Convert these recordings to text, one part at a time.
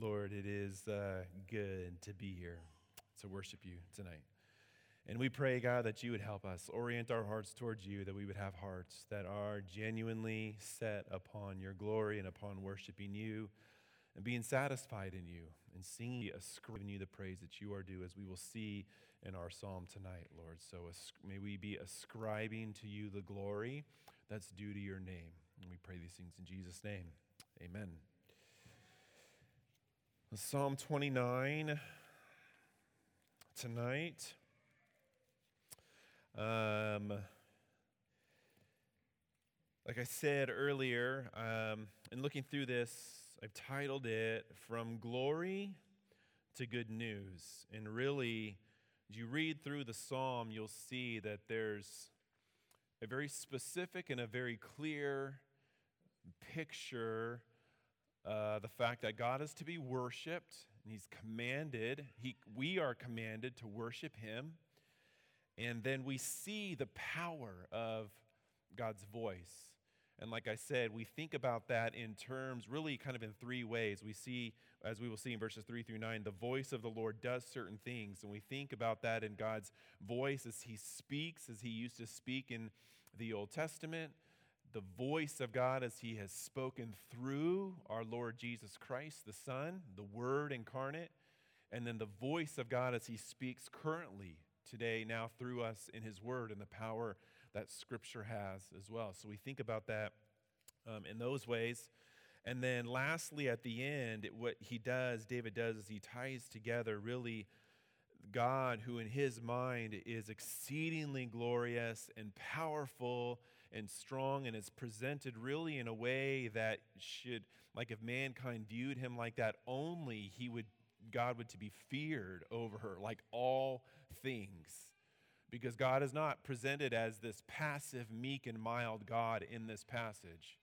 Lord, it is uh, good to be here to worship you tonight. And we pray, God, that you would help us orient our hearts towards you, that we would have hearts that are genuinely set upon your glory and upon worshiping you and being satisfied in you and singing, ascribing you the praise that you are due, as we will see in our psalm tonight, Lord. So may we be ascribing to you the glory that's due to your name. And we pray these things in Jesus' name. Amen. Psalm 29 tonight. Um, like I said earlier, um, in looking through this, I've titled it From Glory to Good News. And really, as you read through the psalm, you'll see that there's a very specific and a very clear picture uh, the fact that God is to be worshiped, and He's commanded, he, we are commanded to worship Him. And then we see the power of God's voice. And like I said, we think about that in terms, really kind of in three ways. We see, as we will see in verses three through nine, the voice of the Lord does certain things. And we think about that in God's voice as He speaks, as He used to speak in the Old Testament the voice of God as He has spoken through our Lord Jesus Christ, the Son, the Word incarnate, and then the voice of God as He speaks currently today, now through us in His Word and the power that Scripture has as well. So we think about that um, in those ways. And then lastly, at the end, what he does, David does, is he ties together really God, who in his mind is exceedingly glorious and powerful and strong and is presented really in a way that should like if mankind viewed him like that only he would god would to be feared over her like all things. Because god is not presented as this passive meek and mild god in this passage.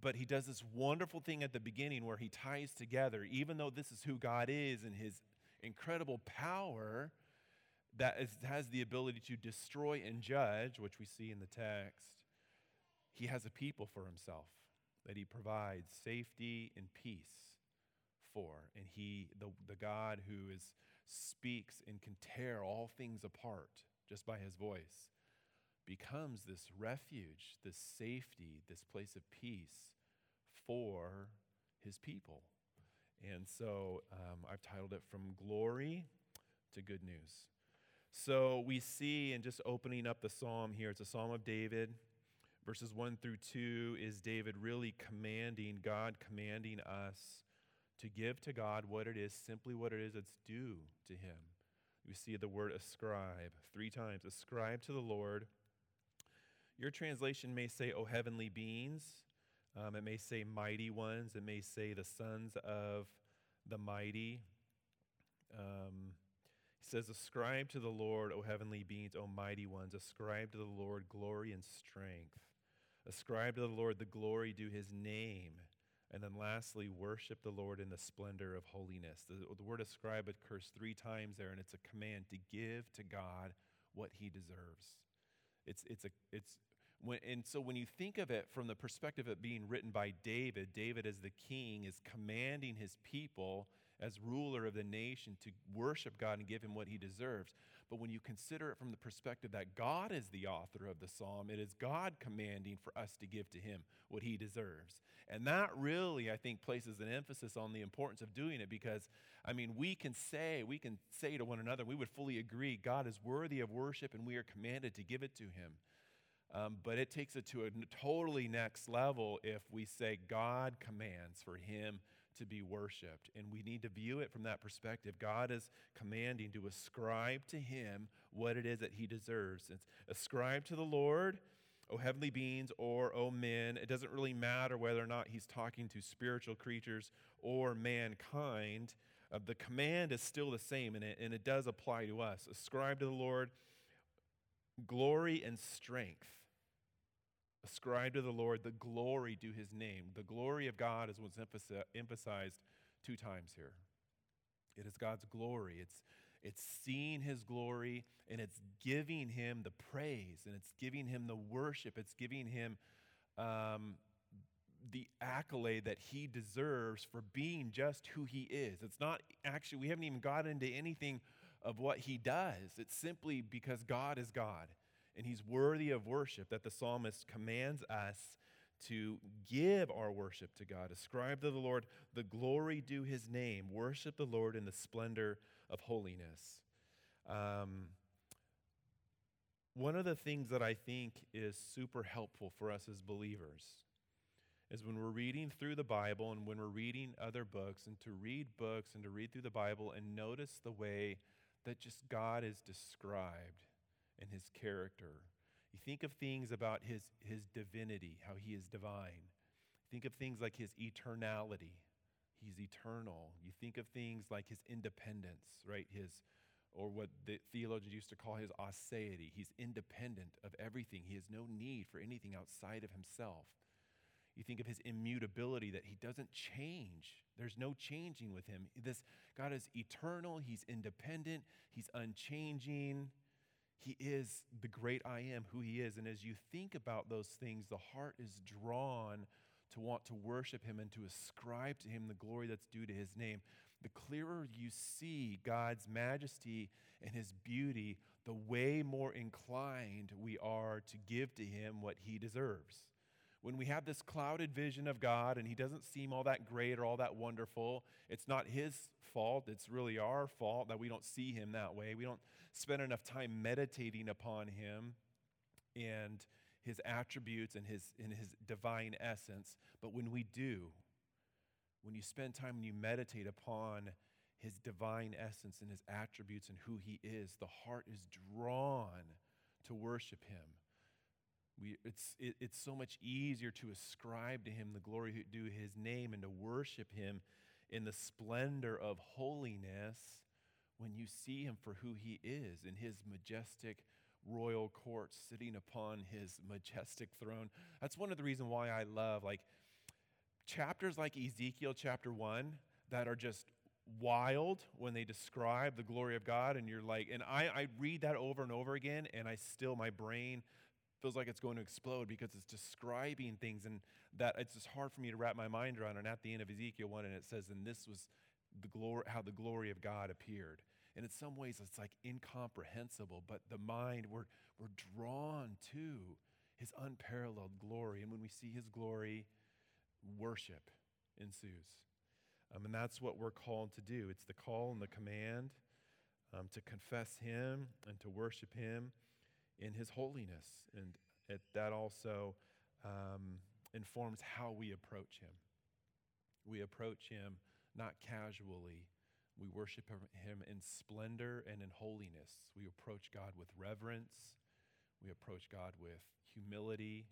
But he does this wonderful thing at the beginning where he ties together even though this is who god is and his incredible power that is, has the ability to destroy and judge, which we see in the text, he has a people for himself that he provides safety and peace for. And he, the, the God who is, speaks and can tear all things apart just by his voice, becomes this refuge, this safety, this place of peace for his people. And so um, I've titled it From Glory to Good News. So we see, in just opening up the psalm here, it's a psalm of David. Verses 1 through 2 is David really commanding, God commanding us to give to God what it is, simply what it is that's due to Him. We see the word ascribe three times ascribe to the Lord. Your translation may say, O heavenly beings. Um, it may say mighty ones. It may say the sons of the mighty. Um, he says, Ascribe to the Lord, O heavenly beings, O mighty ones. Ascribe to the Lord glory and strength. Ascribe to the Lord the glory due his name. And then lastly, worship the Lord in the splendor of holiness. The, the word ascribe occurs three times there, and it's a command to give to God what he deserves. It's, it's, a, it's when, and so when you think of it from the perspective of being written by David, David as the king is commanding his people as ruler of the nation to worship God and give him what he deserves. But when you consider it from the perspective that God is the author of the psalm, it is God commanding for us to give to him what he deserves. And that really, I think, places an emphasis on the importance of doing it because, I mean, we can say, we can say to one another, we would fully agree God is worthy of worship and we are commanded to give it to him. Um, but it takes it to a totally next level if we say God commands for him to be worshiped. And we need to view it from that perspective. God is commanding to ascribe to him what it is that he deserves. It's ascribe to the Lord, O heavenly beings, or O men. It doesn't really matter whether or not he's talking to spiritual creatures or mankind. Uh, the command is still the same, and it, and it does apply to us. Ascribe to the Lord glory and strength. Ascribe to the Lord the glory due his name. The glory of God is what's emphasized two times here. It is God's glory. It's, it's seeing his glory and it's giving him the praise and it's giving him the worship. It's giving him um, the accolade that he deserves for being just who he is. It's not actually, we haven't even got into anything of what he does. It's simply because God is God and he's worthy of worship that the psalmist commands us to give our worship to God. Ascribe to the Lord the glory due his name. Worship the Lord in the splendor of holiness. Um, one of the things that I think is super helpful for us as believers is when we're reading through the Bible and when we're reading other books, and to read books and to read through the Bible and notice the way that just God is described and his character. You think of things about his, his divinity, how he is divine. Think of things like his eternality. He's eternal. You think of things like his independence, right? His or what the theologians used to call his aseity. He's independent of everything. He has no need for anything outside of himself. You think of his immutability, that he doesn't change. There's no changing with him. This God is eternal, he's independent, he's unchanging. He is the great I am, who he is. And as you think about those things, the heart is drawn to want to worship him and to ascribe to him the glory that's due to his name the clearer you see God's majesty and his beauty, the way more inclined we are to give to him what he deserves. When we have this clouded vision of God and he doesn't seem all that great or all that wonderful, it's not his fault. It's really our fault that we don't see him that way. We don't spend enough time meditating upon him and his attributes and his, and his divine essence. But when we do, when you spend time and you meditate upon his divine essence and his attributes and who he is, the heart is drawn to worship him. We, it's, it, it's so much easier to ascribe to him the glory due his name and to worship him in the splendor of holiness when you see him for who he is in his majestic royal court sitting upon his majestic throne. That's one of the reasons why I love like chapters like Ezekiel chapter 1 that are just wild when they describe the glory of God, and you're like, and I, I read that over and over again, and I still, my brain feels like it's going to explode because it's describing things and that it's just hard for me to wrap my mind around. And at the end of Ezekiel 1, and it says, and this was the glory, how the glory of God appeared. And in some ways, it's like incomprehensible, but the mind, we're, we're drawn to his unparalleled glory. And when we see his glory, worship ensues. Um, and that's what we're called to do. It's the call and the command um, to confess Him and to worship Him in His holiness. And it, that also um, informs how we approach Him. We approach Him not casually. We worship Him in splendor and in holiness. We approach God with reverence. We approach God with humility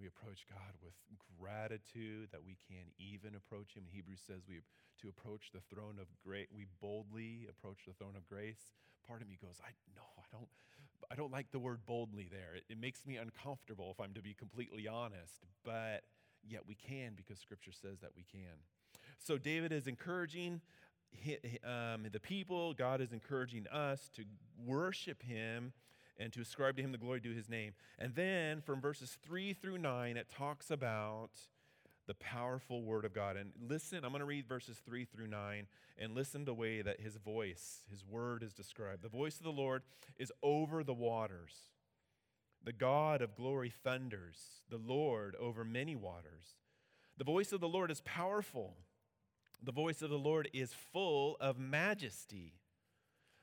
we approach God with gratitude that we can't even approach Him. Hebrews says we to approach the throne of grace. We boldly approach the throne of grace. Part of me goes, I no, I don't, I don't like the word boldly there. It, it makes me uncomfortable if I'm to be completely honest. But yet we can because Scripture says that we can. So David is encouraging um, the people. God is encouraging us to worship Him and to ascribe to him the glory due his name. And then from verses 3 through 9, it talks about the powerful word of God. And listen, I'm going to read verses 3 through 9 and listen to the way that his voice, his word is described. The voice of the Lord is over the waters. The God of glory thunders, the Lord over many waters. The voice of the Lord is powerful. The voice of the Lord is full of majesty.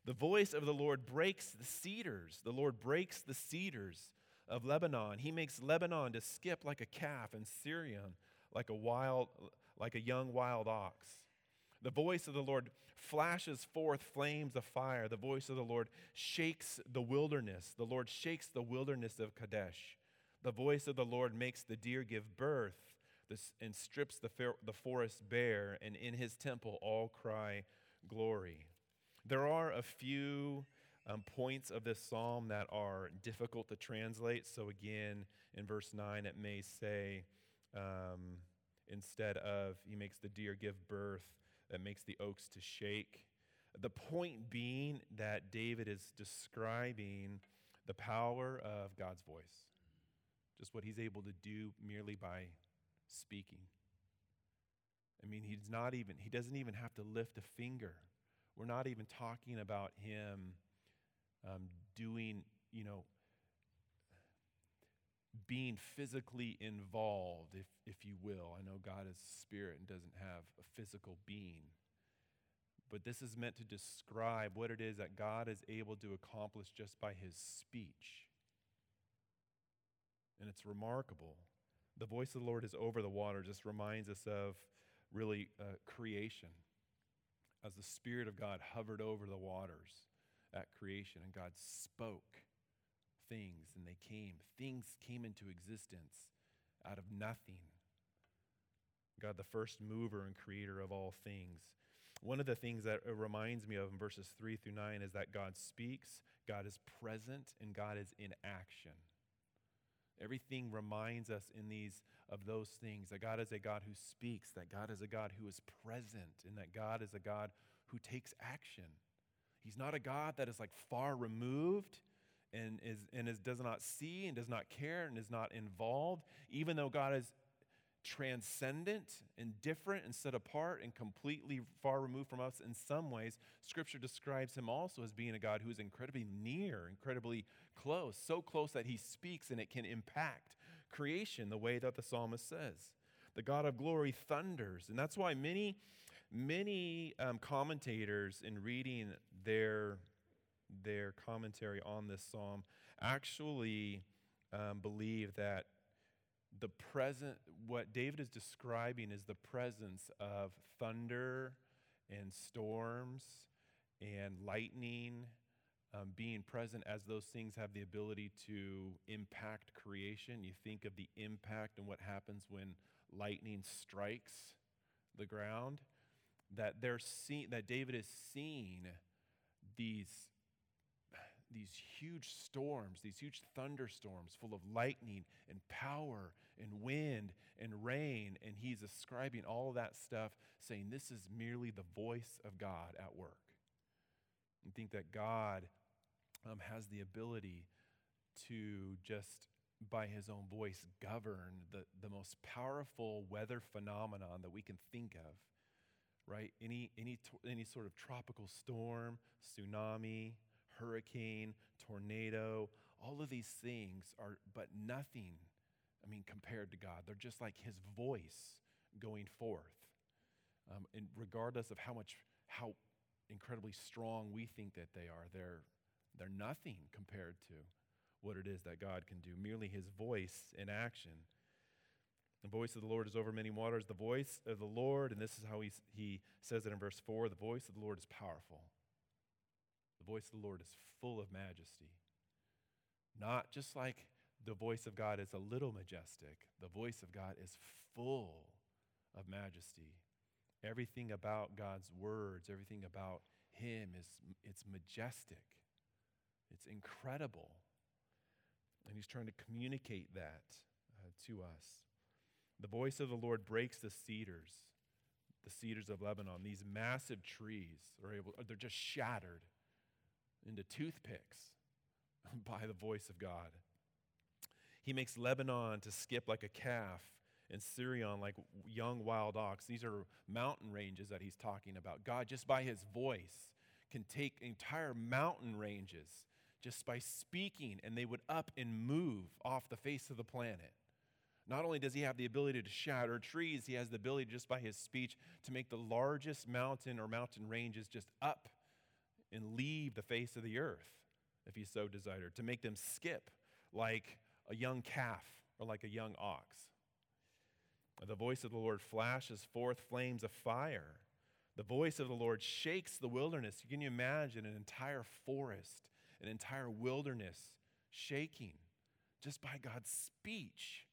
The voice of the Lord breaks the cedars. The Lord breaks the cedars of Lebanon. He makes Lebanon to skip like a calf and Sirion like a wild like a young wild ox. The voice of the Lord flashes forth flames of fire. The voice of the Lord shakes the wilderness. The Lord shakes the wilderness of Kadesh. The voice of the Lord makes the deer give birth and strips the, forest bare, and in his temple all cry glory. There are a few um, points of this psalm that are difficult to translate. So, again, in verse 9, it may say, um, instead of, he makes the deer give birth, that makes the oaks to shake. The point being that David is describing the power of God's voice, just what he's able to do merely by speaking. I mean, he's not even, he doesn't even have to lift a finger. We're not even talking about him um, doing, you know, being physically involved, if, if you will. I know God is spirit and doesn't have a physical being. But this is meant to describe what it is that God is able to accomplish just by his speech. And it's remarkable. The voice of the Lord is over the water, just reminds us of really uh, creation. As the Spirit of God hovered over the waters at creation, and God spoke things, and they came. Things came into existence out of nothing. God, the first mover and creator of all things. One of the things that it reminds me of in verses 3 through 9 is that God speaks, God is present, and God is in action. Everything reminds us in these of those things that God is a God who speaks, that God is a God who is present, and that God is a God who takes action. He's not a God that is like far removed and, is, and is, does not see and does not care and is not involved, even though God is transcendent and different and set apart and completely far removed from us in some ways, Scripture describes him also as being a God who is incredibly near, incredibly close, so close that he speaks and it can impact creation the way that the psalmist says. The God of glory thunders. And that's why many, many um, commentators, in reading their, their commentary on this psalm, actually um, believe that the present, what David is describing is the presence of thunder and storms and lightning um, being present as those things have the ability to impact creation. You think of the impact and what happens when lightning strikes the ground. That they're see- that David is seeing these these huge storms, these huge thunderstorms full of lightning and power and wind and rain. And he's ascribing all of that stuff, saying this is merely the voice of God at work. And think that God um, has the ability to just by his own voice govern the, the most powerful weather phenomenon that we can think of right any any any sort of tropical storm tsunami hurricane, tornado, all of these things are but nothing, I mean, compared to God. They're just like His voice going forth. Um, and regardless of how much, how incredibly strong we think that they are, they're, they're nothing compared to what it is that God can do. Merely His voice in action. The voice of the Lord is over many waters. The voice of the Lord, and this is how he, he says it in verse 4 the voice of the Lord is powerful. The voice of the Lord is full of majesty. Not just like the voice of God is a little majestic, the voice of God is full of majesty. Everything about God's words, everything about him is it's majestic. It's incredible. And he's trying to communicate that uh, to us. The voice of the Lord breaks the cedars, the cedars of Lebanon. These massive trees are able, they're just shattered into toothpicks by the voice of God. He makes Lebanon to skip like a calf and Sirion like young wild ox. These are mountain ranges that he's talking about. God, just by his voice, can take entire mountain ranges just by speaking, and they would up and move off the face of the planet. Not only does he have the ability to shatter trees, he has the ability just by his speech to make the largest mountain or mountain ranges just up and leave the face of the earth if he so desired, to make them skip like a young calf or like a young ox. The voice of the Lord flashes forth flames of fire. The voice of the Lord shakes the wilderness. Can you imagine an entire forest, an entire wilderness shaking just by God's speech?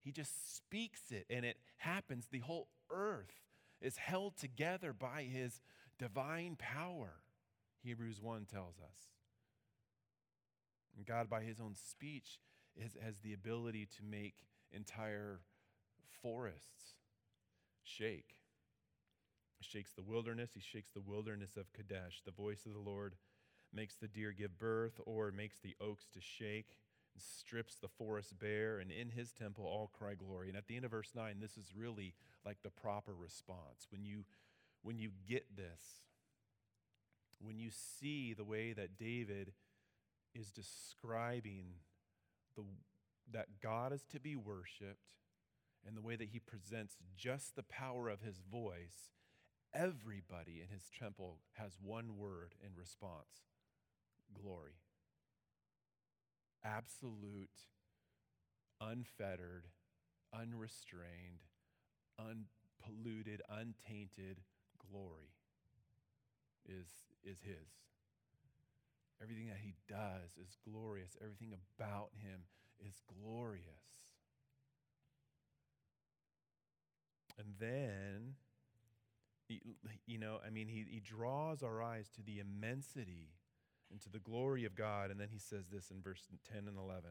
He just speaks it and it happens. The whole earth is held together by his divine power. Hebrews 1 tells us. And God, by his own speech, has the ability to make entire forests shake. He shakes the wilderness, he shakes the wilderness of Kadesh. The voice of the Lord makes the deer give birth or makes the oaks to shake. and strips the forest bare, and in his temple all cry glory. And at the end of verse 9, this is really like the proper response. When you, when you get this, when you see the way that David is describing the, that God is to be worshiped and the way that he presents just the power of his voice, everybody in his temple has one word in response glory. Absolute, unfettered, unrestrained, unpolluted, untainted glory is, is his. Everything that he does is glorious. Everything about him is glorious. And then, you know, I mean, he, he draws our eyes to the immensity and to the glory of God. And then he says this in verse 10 and 11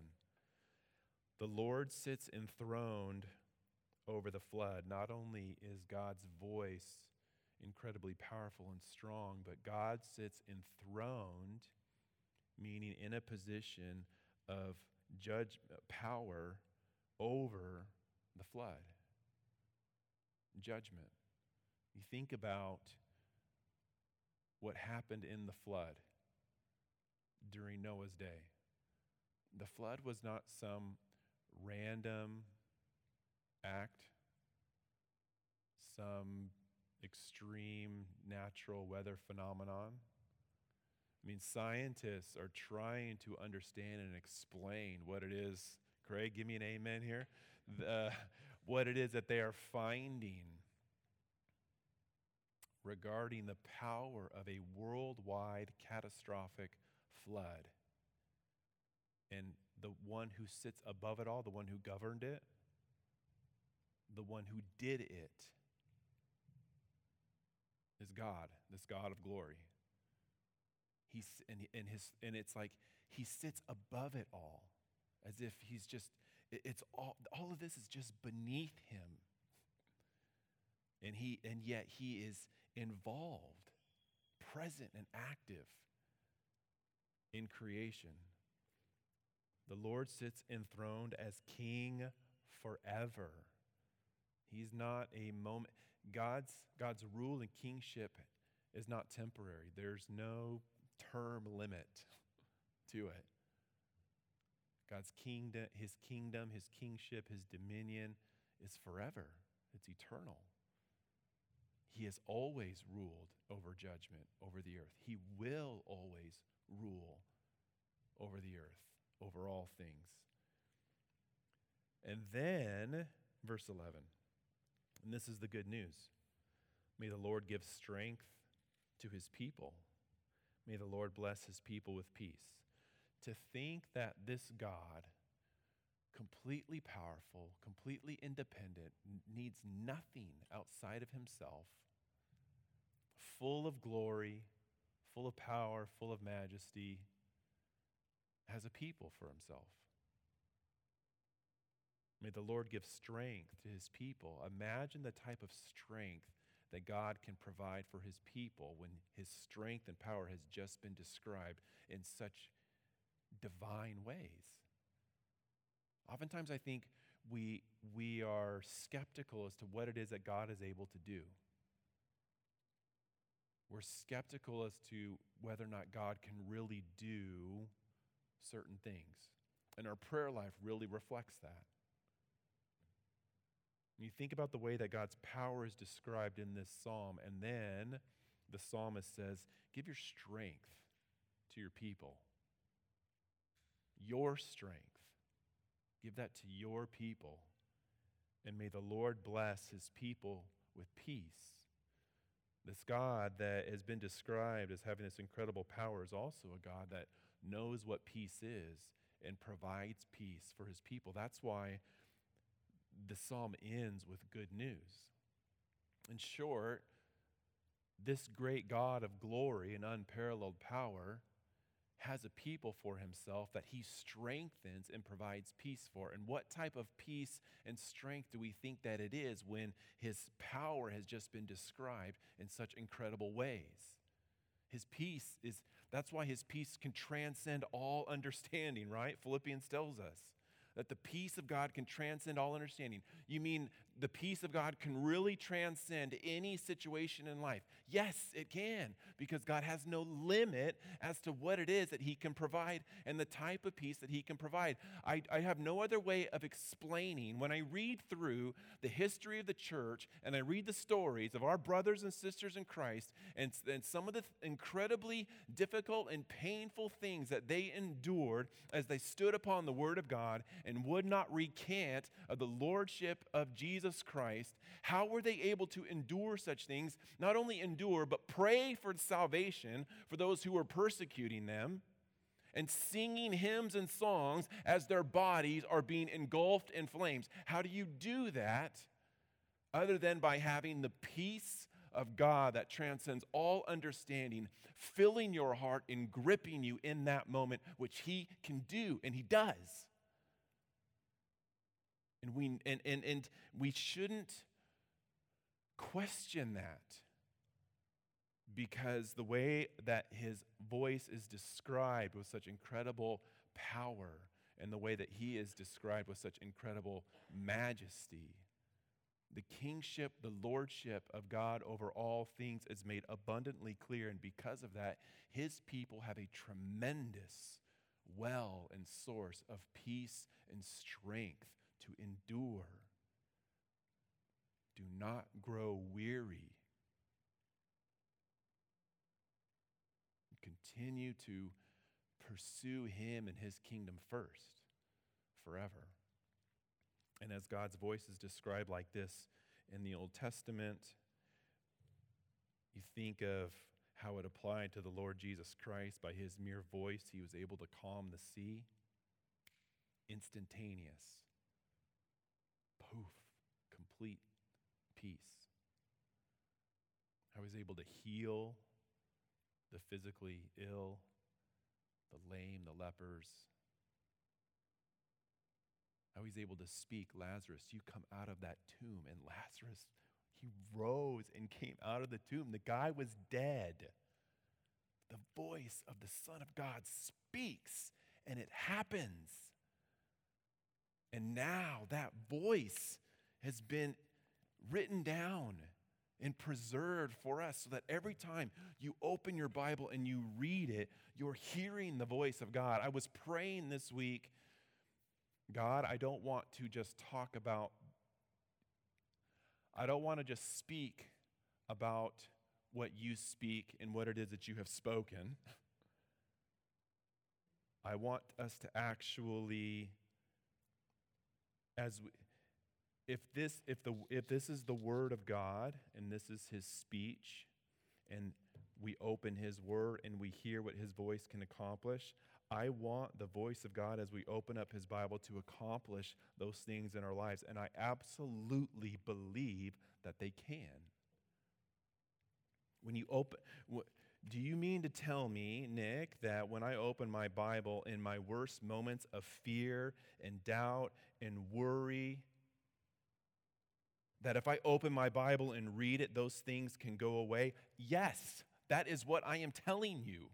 The Lord sits enthroned over the flood. Not only is God's voice incredibly powerful and strong, but God sits enthroned, meaning in a position of judge power over the flood. Judgment. You think about what happened in the flood during Noah's day. The flood was not some random act, some extreme natural weather phenomenon. I mean, scientists are trying to understand and explain what it is. Craig, give me an amen here. The, what it is that they are finding regarding the power of a worldwide catastrophic flood. And the one who sits above it all, the one who governed it, the one who did it, is God, this God of glory. He's, and, and, his, and it's like he sits above it all as if he's just, it's all, all of this is just beneath him. And, he, and yet he is involved, present, and active in creation. The Lord sits enthroned as king forever. He's not a moment. God's, God's rule and kingship is not temporary, there's no term limit to it. God's kingdom, his kingdom, his kingship, his dominion is forever. It's eternal. He has always ruled over judgment over the earth. He will always rule over the earth, over all things. And then, verse 11, and this is the good news. May the Lord give strength to his people. May the Lord bless his people with peace. To think that this God, completely powerful, completely independent, needs nothing outside of himself, full of glory, full of power, full of majesty, has a people for himself. May the Lord give strength to his people. Imagine the type of strength that God can provide for his people when his strength and power has just been described in such divine ways. Oftentimes, I think we, we are skeptical as to what it is that God is able to do. We're skeptical as to whether or not God can really do certain things. And our prayer life really reflects that. When you think about the way that God's power is described in this psalm, and then the psalmist says, Give your strength to your people. Your strength. Give that to your people. And may the Lord bless his people with peace. This God that has been described as having this incredible power is also a God that knows what peace is and provides peace for his people. That's why the psalm ends with good news. In short, this great God of glory and unparalleled power has a people for himself that he strengthens and provides peace for. And what type of peace and strength do we think that it is when his power has just been described in such incredible ways? His peace is, that's why his peace can transcend all understanding, right? Philippians tells us that the peace of God can transcend all understanding. You mean the peace of God can really transcend any situation in life? Yes, it can, because God has no limit as to what it is that He can provide and the type of peace that He can provide. I, I have no other way of explaining when I read through the history of the church and I read the stories of our brothers and sisters in Christ and, and some of the incredibly difficult and painful things that they endured as they stood upon the Word of God and would not recant of the Lordship of Jesus Christ, how were they able to endure such things? Not only endure, but pray for salvation for those who were persecuting them and singing hymns and songs as their bodies are being engulfed in flames. How do you do that other than by having the peace of God that transcends all understanding, filling your heart and gripping you in that moment, which He can do, and He does. And we, and, and, and we shouldn't question that because the way that his voice is described with such incredible power and the way that he is described with such incredible majesty. The kingship, the lordship of God over all things is made abundantly clear, and because of that, his people have a tremendous well and source of peace and strength to endure. Do not grow weary. Continue to pursue Him and His kingdom first, forever. And as God's voice is described like this in the Old Testament, you think of how it applied to the Lord Jesus Christ. By his mere voice, he was able to calm the sea. Instantaneous poof, complete peace. I was able to heal the physically ill, the lame, the lepers. I was able to speak, Lazarus, you come out of that tomb. And Lazarus, he rose and came out of the tomb. The guy was dead. The voice of the Son of God speaks, and it happens. And now that voice has been written down and preserved for us so that every time you open your Bible and you read it, you're hearing the voice of God. I was praying this week, God, I don't want to just talk about, I don't want to just speak about what you speak and what it is that you have spoken. I want us to actually as we, if this if the if this is the word of God and this is his speech and we open his word and we hear what his voice can accomplish I want the voice of God as we open up his Bible to accomplish those things in our lives. And I absolutely believe that they can. When you open do you mean to tell me, Nick, that when I open my Bible in my worst moments of fear and doubt and worry, that if I open my Bible and read it, those things can go away? Yes, that is what I am telling you.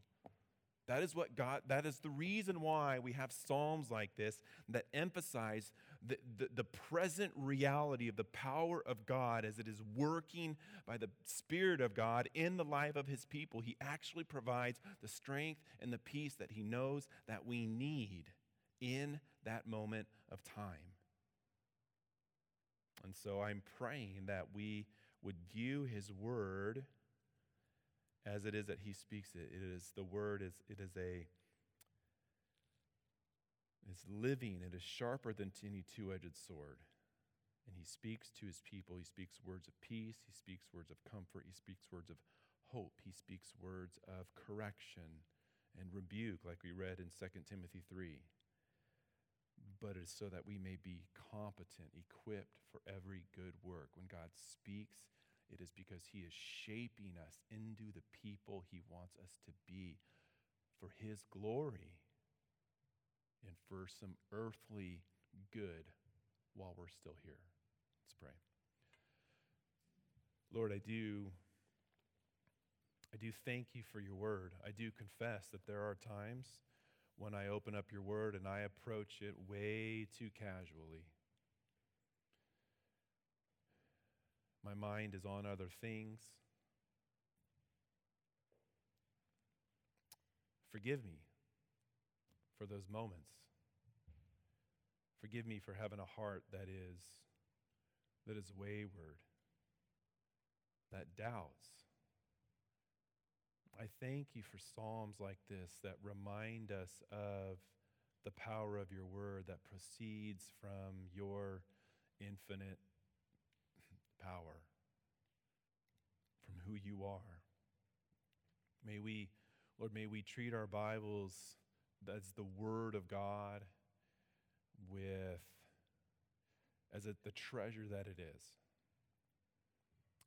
That is what God, that is the reason why we have Psalms like this that emphasize the, the, the, present reality of the power of God as it is working by the Spirit of God in the life of His people. He actually provides the strength and the peace that He knows that we need in that moment of time. And so I'm praying that we would view His Word as it is that He speaks it. It is the Word is it is a it's living, it is sharper than any two edged sword. And he speaks to his people. He speaks words of peace. He speaks words of comfort. He speaks words of hope. He speaks words of correction and rebuke, like we read in 2 Timothy 3. But it is so that we may be competent, equipped for every good work. When God speaks, it is because he is shaping us into the people he wants us to be for his glory and for some earthly good while we're still here. Let's pray. Lord, I do I do thank you for your word. I do confess that there are times when I open up your word and I approach it way too casually. My mind is on other things. Forgive me for those moments. Forgive me for having a heart that is that is wayward, that doubts. I thank you for psalms like this that remind us of the power of your word that proceeds from your infinite power, from who you are. May we, Lord, may we treat our Bibles as the Word of God with as a, the treasure that it is.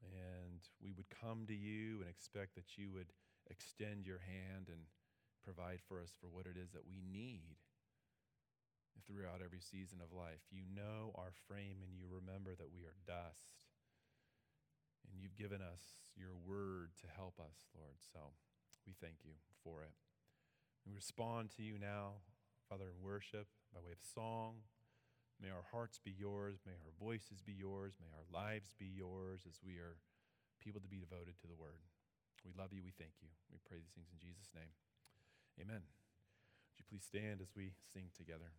And we would come to you and expect that you would extend your hand and provide for us for what it is that we need throughout every season of life. You know our frame and you remember that we are dust. And you've given us your word to help us, Lord. So we thank you for it. We respond to you now, Father, in worship by way of song. May our hearts be yours. May our voices be yours. May our lives be yours as we are people to be devoted to the word. We love you. We thank you. We pray these things in Jesus' name. Amen. Would you please stand as we sing together?